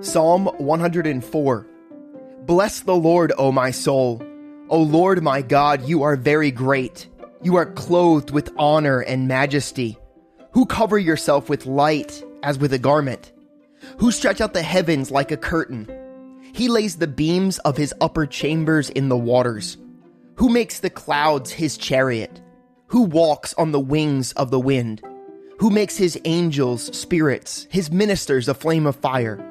Psalm 104 Bless the Lord, O my soul. O Lord my God, you are very great. You are clothed with honor and majesty, who cover yourself with light as with a garment, who stretch out the heavens like a curtain. He lays the beams of his upper chambers in the waters, who makes the clouds his chariot, who walks on the wings of the wind, who makes his angels spirits, his ministers a flame of fire.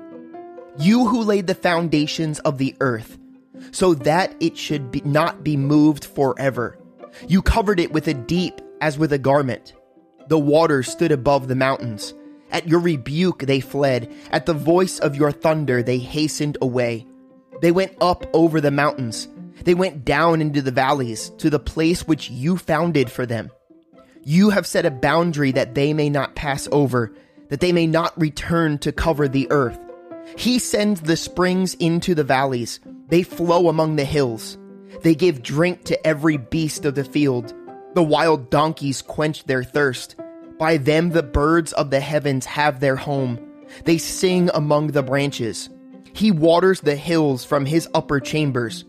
You who laid the foundations of the earth, so that it should be, not be moved forever. You covered it with a deep as with a garment. The waters stood above the mountains. At your rebuke they fled. At the voice of your thunder they hastened away. They went up over the mountains. They went down into the valleys to the place which you founded for them. You have set a boundary that they may not pass over, that they may not return to cover the earth. He sends the springs into the valleys. They flow among the hills. They give drink to every beast of the field. The wild donkeys quench their thirst. By them the birds of the heavens have their home. They sing among the branches. He waters the hills from his upper chambers.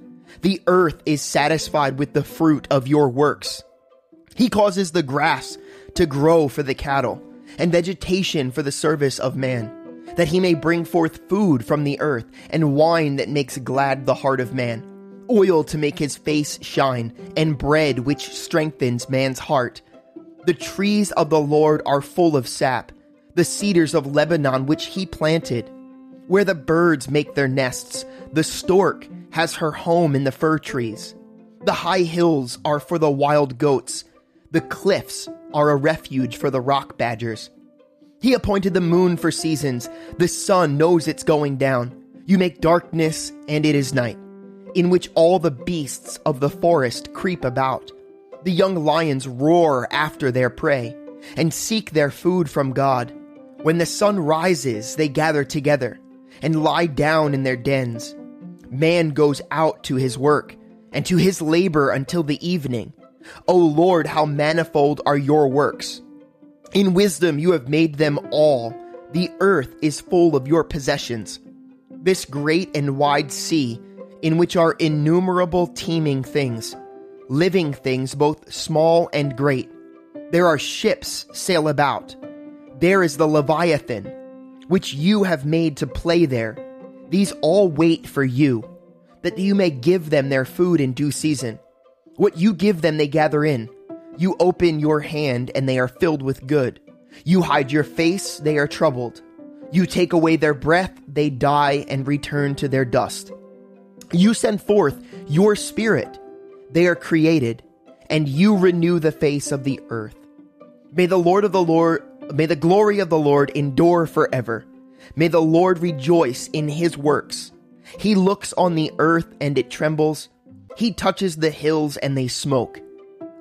The earth is satisfied with the fruit of your works. He causes the grass to grow for the cattle, and vegetation for the service of man that he may bring forth food from the earth, and wine that makes glad the heart of man, oil to make his face shine, and bread which strengthens man's heart. The trees of the Lord are full of sap, the cedars of Lebanon which he planted. Where the birds make their nests, the stork has her home in the fir trees. The high hills are for the wild goats, the cliffs are a refuge for the rock badgers. He appointed the moon for seasons. The sun knows it's going down. You make darkness, and it is night, in which all the beasts of the forest creep about. The young lions roar after their prey and seek their food from God. When the sun rises, they gather together and lie down in their dens. Man goes out to his work and to his labor until the evening. O Lord, how manifold are your works! In wisdom you have made them all. The earth is full of your possessions. This great and wide sea, in which are innumerable teeming things, living things both small and great. There are ships sail about. There is the Leviathan, which you have made to play there. These all wait for you, that you may give them their food in due season. What you give them they gather in you open your hand, and they are filled with good. You hide your face, they are troubled. You take away their breath, they die and return to their dust. You send forth your spirit, they are created, and you renew the face of the earth. May the Lord of the Lord, may the glory of the Lord endure forever. May the Lord rejoice in his works. He looks on the earth and it trembles. He touches the hills and they smoke.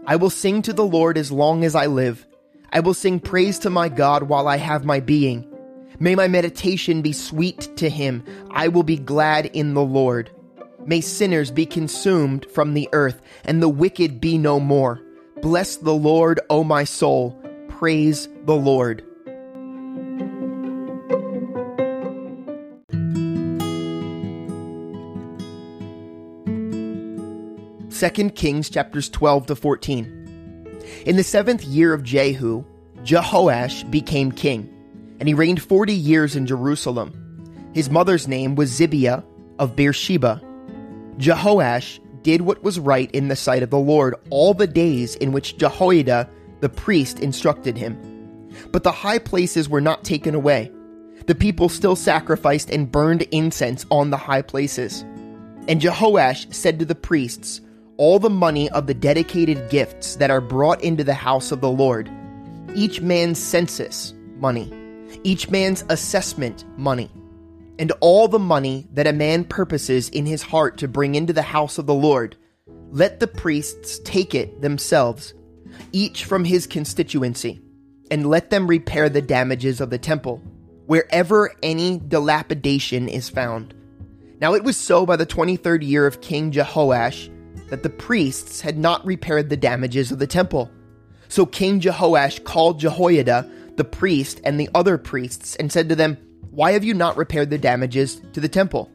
I will sing to the Lord as long as I live. I will sing praise to my God while I have my being. May my meditation be sweet to him. I will be glad in the Lord. May sinners be consumed from the earth, and the wicked be no more. Bless the Lord, O my soul. Praise the Lord. 2 Kings chapters 12 to 14. In the seventh year of Jehu, Jehoash became king, and he reigned 40 years in Jerusalem. His mother's name was Zibiah of Beersheba. Jehoash did what was right in the sight of the Lord all the days in which Jehoiada the priest instructed him. But the high places were not taken away. The people still sacrificed and burned incense on the high places. And Jehoash said to the priests, all the money of the dedicated gifts that are brought into the house of the Lord, each man's census money, each man's assessment money, and all the money that a man purposes in his heart to bring into the house of the Lord, let the priests take it themselves, each from his constituency, and let them repair the damages of the temple, wherever any dilapidation is found. Now it was so by the twenty third year of King Jehoash that the priests had not repaired the damages of the temple. So King Jehoash called Jehoiada, the priest, and the other priests, and said to them, Why have you not repaired the damages to the temple?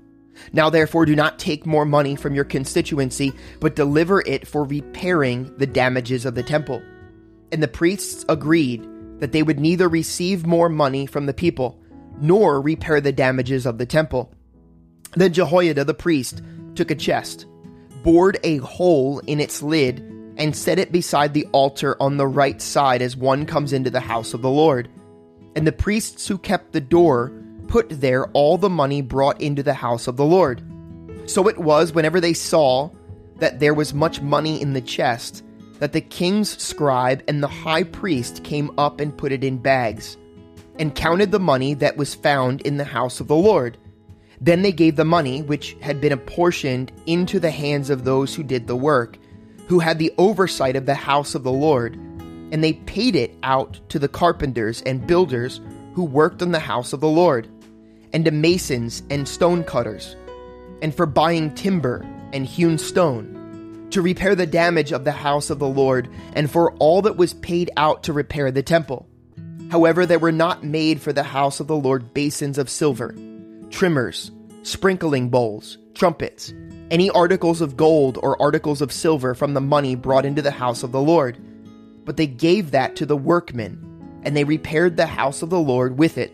Now therefore do not take more money from your constituency, but deliver it for repairing the damages of the temple. And the priests agreed that they would neither receive more money from the people, nor repair the damages of the temple. Then Jehoiada the priest took a chest, bored a hole in its lid, and set it beside the altar on the right side as one comes into the house of the Lord. And the priests who kept the door put there all the money brought into the house of the Lord. So it was, whenever they saw that there was much money in the chest, that the king's scribe and the high priest came up and put it in bags, and counted the money that was found in the house of the Lord. Then they gave the money, which had been apportioned, into the hands of those who did the work, who had the oversight of the house of the Lord, and they paid it out to the carpenters and builders who worked on the house of the Lord and to masons and stone cutters, and for buying timber and hewn stone, to repair the damage of the house of the Lord, and for all that was paid out to repair the temple. However, there were not made for the house of the Lord basins of silver, trimmers, sprinkling bowls, trumpets, any articles of gold or articles of silver from the money brought into the house of the Lord. But they gave that to the workmen, and they repaired the house of the Lord with it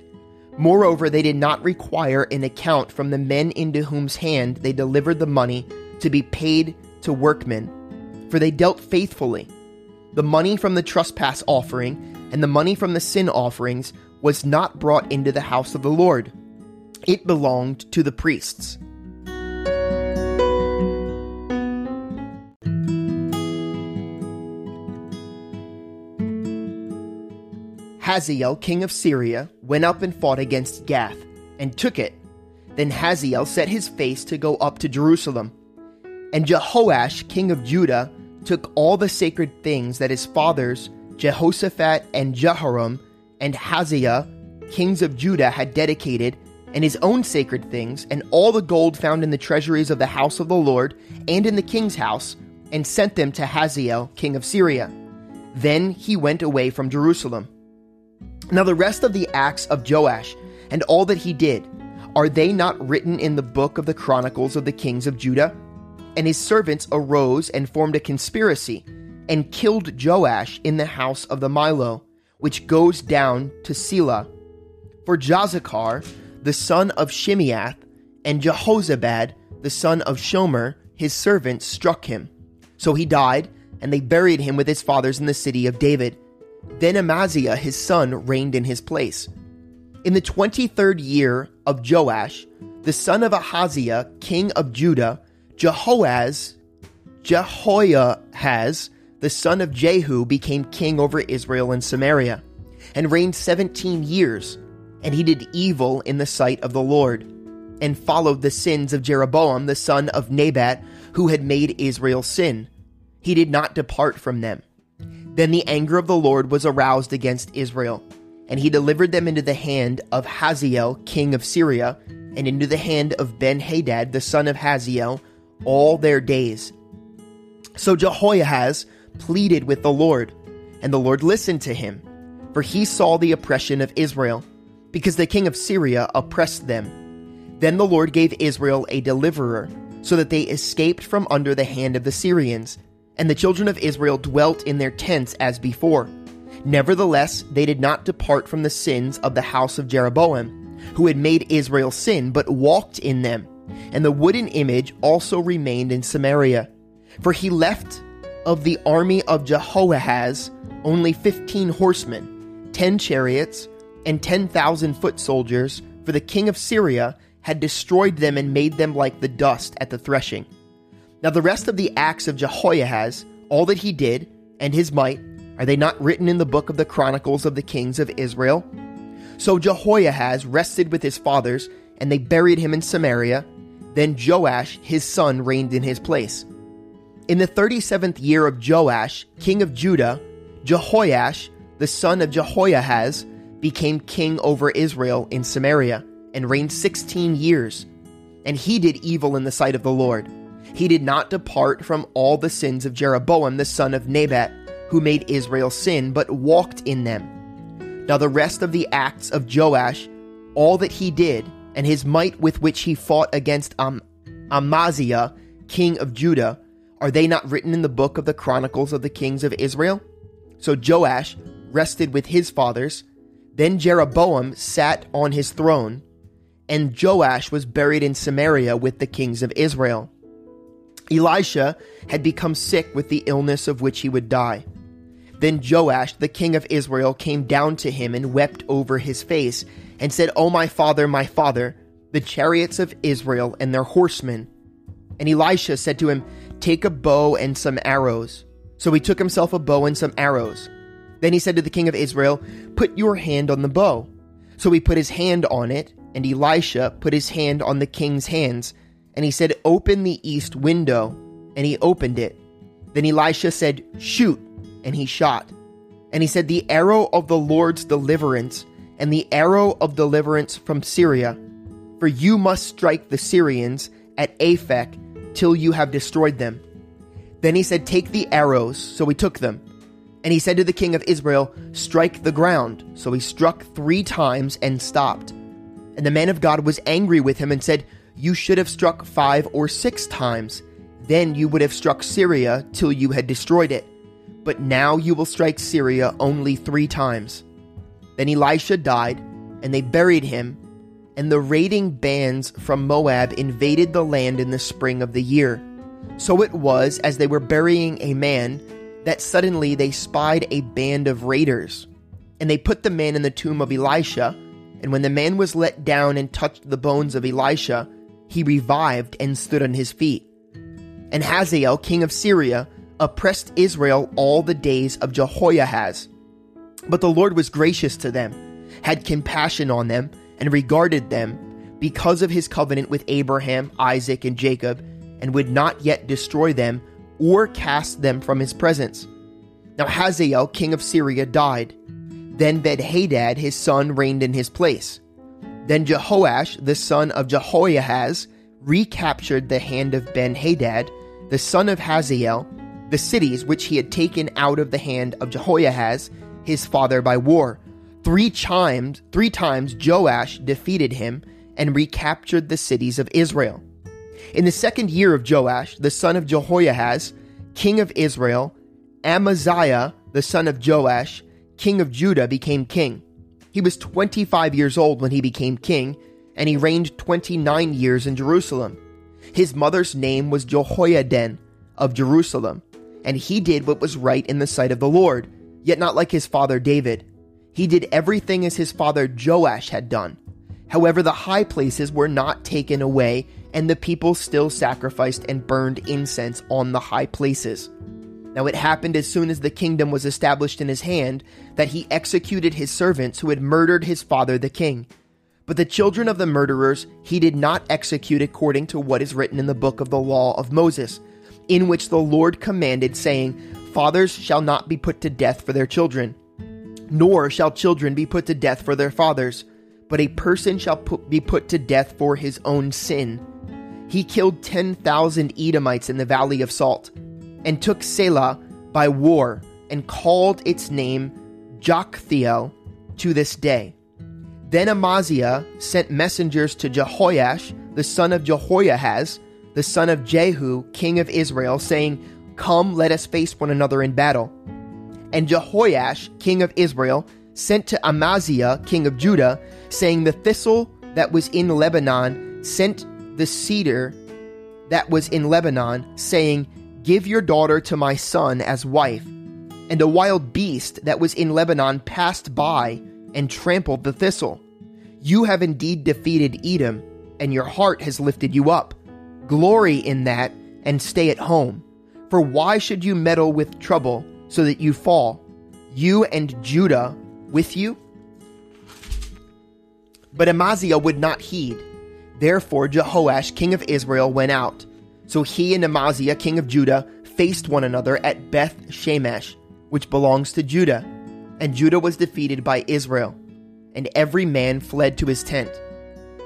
Moreover, they did not require an account from the men into whose hand they delivered the money to be paid to workmen, for they dealt faithfully. The money from the trespass offering and the money from the sin offerings was not brought into the house of the Lord. It belonged to the priests. Hazael, king of Syria, went up and fought against Gath, and took it. Then Hazael set his face to go up to Jerusalem. And Jehoash, king of Judah, took all the sacred things that his fathers, Jehoshaphat and Jehoram, and Ahaziah, kings of Judah, had dedicated, and his own sacred things, and all the gold found in the treasuries of the house of the Lord, and in the king's house, and sent them to Hazael, king of Syria. Then he went away from Jerusalem. Now, the rest of the acts of Joash and all that he did, are they not written in the book of the Chronicles of the kings of Judah? And his servants arose and formed a conspiracy and killed Joash in the house of the Millo, which goes down to Silla. For Jozachar, the son of Shimeath, and Jehozabad, the son of Shomer, his servants, struck him. So he died, and they buried him with his fathers in the city of David. Then Amaziah his son reigned in his place. In the twenty third year of Joash, the son of Ahaziah, king of Judah, Jehoaz, Jehoahaz, the son of Jehu, became king over Israel and Samaria, and reigned seventeen years. And he did evil in the sight of the Lord, and followed the sins of Jeroboam the son of Nebat, who had made Israel sin. He did not depart from them. Then the anger of the Lord was aroused against Israel, and he delivered them into the hand of Hazael, king of Syria, and into the hand of Ben Hadad, the son of Hazael, all their days. So Jehoahaz pleaded with the Lord, and the Lord listened to him, for he saw the oppression of Israel, because the king of Syria oppressed them. Then the Lord gave Israel a deliverer, so that they escaped from under the hand of the Syrians and the children of Israel dwelt in their tents as before. Nevertheless, they did not depart from the sins of the house of Jeroboam, who had made Israel sin, but walked in them. And the wooden image also remained in Samaria. For he left of the army of Jehoahaz only fifteen horsemen, ten chariots, and ten thousand foot soldiers, for the king of Syria had destroyed them and made them like the dust at the threshing. Now, the rest of the acts of Jehoahaz, all that he did, and his might, are they not written in the book of the Chronicles of the kings of Israel? So Jehoahaz rested with his fathers, and they buried him in Samaria. Then Joash, his son, reigned in his place. In the thirty seventh year of Joash, king of Judah, Jehoash, the son of Jehoahaz, became king over Israel in Samaria, and reigned sixteen years. And he did evil in the sight of the Lord he did not depart from all the sins of Jeroboam the son of Nebat, who made Israel sin, but walked in them. Now the rest of the acts of Joash, all that he did, and his might with which he fought against Am- Amaziah, king of Judah, are they not written in the book of the Chronicles of the kings of Israel? So Joash rested with his fathers. Then Jeroboam sat on his throne, and Joash was buried in Samaria with the kings of Israel. Elisha had become sick with the illness of which he would die. Then Joash, the king of Israel, came down to him and wept over his face, and said, O my father, my father, the chariots of Israel and their horsemen. And Elisha said to him, Take a bow and some arrows. So he took himself a bow and some arrows. Then he said to the king of Israel, Put your hand on the bow. So he put his hand on it, and Elisha put his hand on the king's hands. And he said, Open the east window. And he opened it. Then Elisha said, Shoot and he shot. And he said, The arrow of the Lord's deliverance, and the arrow of deliverance from Syria. For you must strike the Syrians at Aphek till you have destroyed them. Then he said, Take the arrows. So he took them. And he said to the king of Israel, Strike the ground. So he struck three times and stopped. And the man of God was angry with him and said, You should have struck five or six times. Then you would have struck Syria till you had destroyed it but now you will strike Syria only three times. Then Elisha died, and they buried him, and the raiding bands from Moab invaded the land in the spring of the year. So it was, as they were burying a man, that suddenly they spied a band of raiders. And they put the man in the tomb of Elisha, and when the man was let down and touched the bones of Elisha, he revived and stood on his feet. And Hazael, king of Syria, oppressed Israel all the days of Jehoahaz. But the Lord was gracious to them, had compassion on them, and regarded them because of his covenant with Abraham, Isaac, and Jacob, and would not yet destroy them or cast them from his presence. Now Hazael, king of Syria, died. Then Benhadad, his son, reigned in his place. Then Jehoash, the son of Jehoahaz, recaptured the hand of Benhadad, the son of Hazael, the cities which he had taken out of the hand of Jehoahaz, his father by war. Three times, three times Joash defeated him and recaptured the cities of Israel. In the second year of Joash, the son of Jehoahaz, king of Israel, Amaziah, the son of Joash, king of Judah, became king. He was 25 years old when he became king, and he reigned 29 years in Jerusalem. His mother's name was Jehoaddan of Jerusalem and he did what was right in the sight of the Lord, yet not like his father David. He did everything as his father Joash had done. However, the high places were not taken away, and the people still sacrificed and burned incense on the high places. Now it happened as soon as the kingdom was established in his hand that he executed his servants who had murdered his father the king. But the children of the murderers he did not execute according to what is written in the book of the law of Moses, in which the Lord commanded, saying, Fathers shall not be put to death for their children, nor shall children be put to death for their fathers, but a person shall put, be put to death for his own sin. He killed 10,000 Edomites in the Valley of Salt, and took Sela by war, and called its name Joktheel to this day. Then Amaziah sent messengers to Jehoash, the son of Jehoahaz, the son of Jehu, king of Israel, saying, Come, let us face one another in battle. And Jehoash, king of Israel, sent to Amaziah, king of Judah, saying, The thistle that was in Lebanon sent the cedar that was in Lebanon, saying, Give your daughter to my son as wife. And a wild beast that was in Lebanon passed by and trampled the thistle. You have indeed defeated Edom, and your heart has lifted you up. Glory in that and stay at home. For why should you meddle with trouble so that you fall? You and Judah with you? But Amaziah would not heed. Therefore Jehoash, king of Israel, went out. So he and Amaziah, king of Judah, faced one another at Beth Shemesh, which belongs to Judah. And Judah was defeated by Israel, and every man fled to his tent.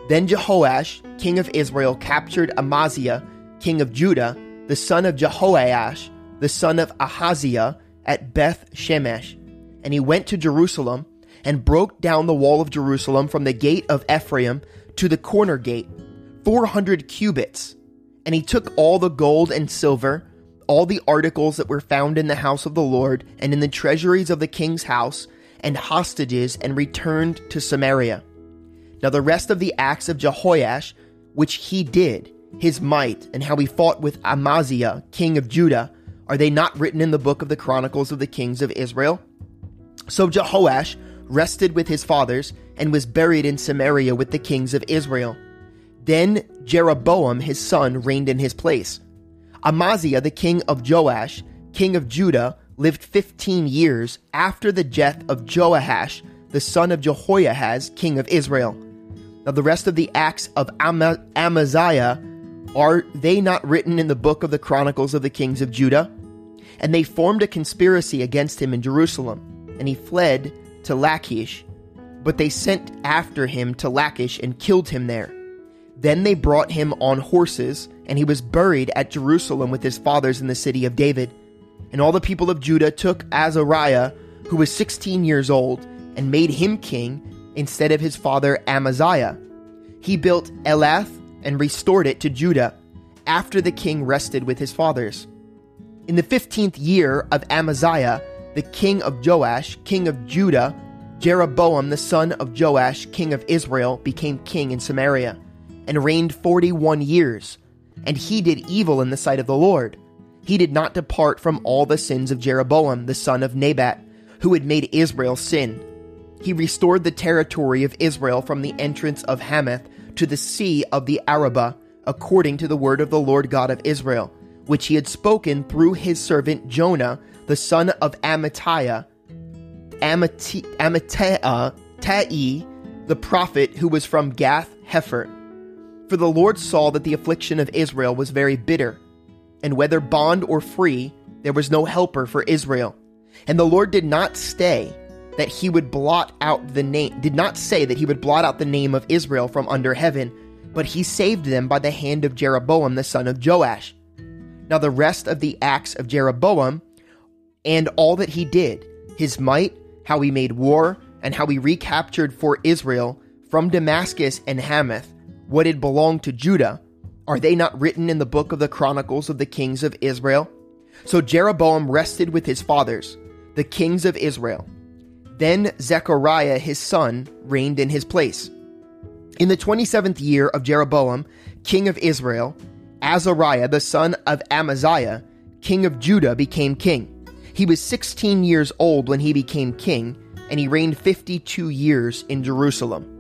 Then Jehoash, king of Israel, captured Amaziah, king of Judah, the son of Jehoash, the son of Ahaziah, at Beth Shemesh. And he went to Jerusalem and broke down the wall of Jerusalem from the gate of Ephraim to the corner gate, 400 cubits. And he took all the gold and silver, all the articles that were found in the house of the Lord and in the treasuries of the king's house, and hostages, and returned to Samaria. Now the rest of the acts of Jehoash, which he did, his might, and how he fought with Amaziah, king of Judah, are they not written in the book of the Chronicles of the Kings of Israel? So Jehoash rested with his fathers and was buried in Samaria with the kings of Israel. Then Jeroboam his son reigned in his place. Amaziah the king of Joash, king of Judah, lived fifteen years after the death of Joash, the son of Jehoahaz, king of Israel. Now the rest of the acts of Ama- Amaziah are they not written in the book of the Chronicles of the kings of Judah? And they formed a conspiracy against him in Jerusalem, and he fled to Lachish. But they sent after him to Lachish and killed him there. Then they brought him on horses, and he was buried at Jerusalem with his fathers in the city of David. And all the people of Judah took Azariah, who was sixteen years old, and made him king instead of his father Amaziah. He built Elath and restored it to Judah after the king rested with his fathers. In the fifteenth year of Amaziah, the king of Joash, king of Judah, Jeroboam the son of Joash, king of Israel, became king in Samaria, and reigned forty one years. And he did evil in the sight of the Lord. He did not depart from all the sins of Jeroboam the son of Nebat, who had made Israel sin. He restored the territory of Israel from the entrance of Hamath to the sea of the Arabah, according to the word of the Lord God of Israel, which he had spoken through his servant Jonah, the son of Amittai, Amittai, Ta'i, the prophet who was from Gath Hepher. For the Lord saw that the affliction of Israel was very bitter, and whether bond or free, there was no helper for Israel. And the Lord did not stay that he would blot out the name, did not say that he would blot out the name of Israel from under heaven, but he saved them by the hand of Jeroboam the son of Joash. Now the rest of the acts of Jeroboam and all that he did, his might, how he made war, and how he recaptured for Israel from Damascus and Hamath what had belonged to Judah, are they not written in the book of the Chronicles of the kings of Israel? So Jeroboam rested with his fathers, the kings of Israel. Then Zechariah his son reigned in his place. In the 27th year of Jeroboam, king of Israel, Azariah the son of Amaziah, king of Judah, became king. He was 16 years old when he became king, and he reigned 52 years in Jerusalem.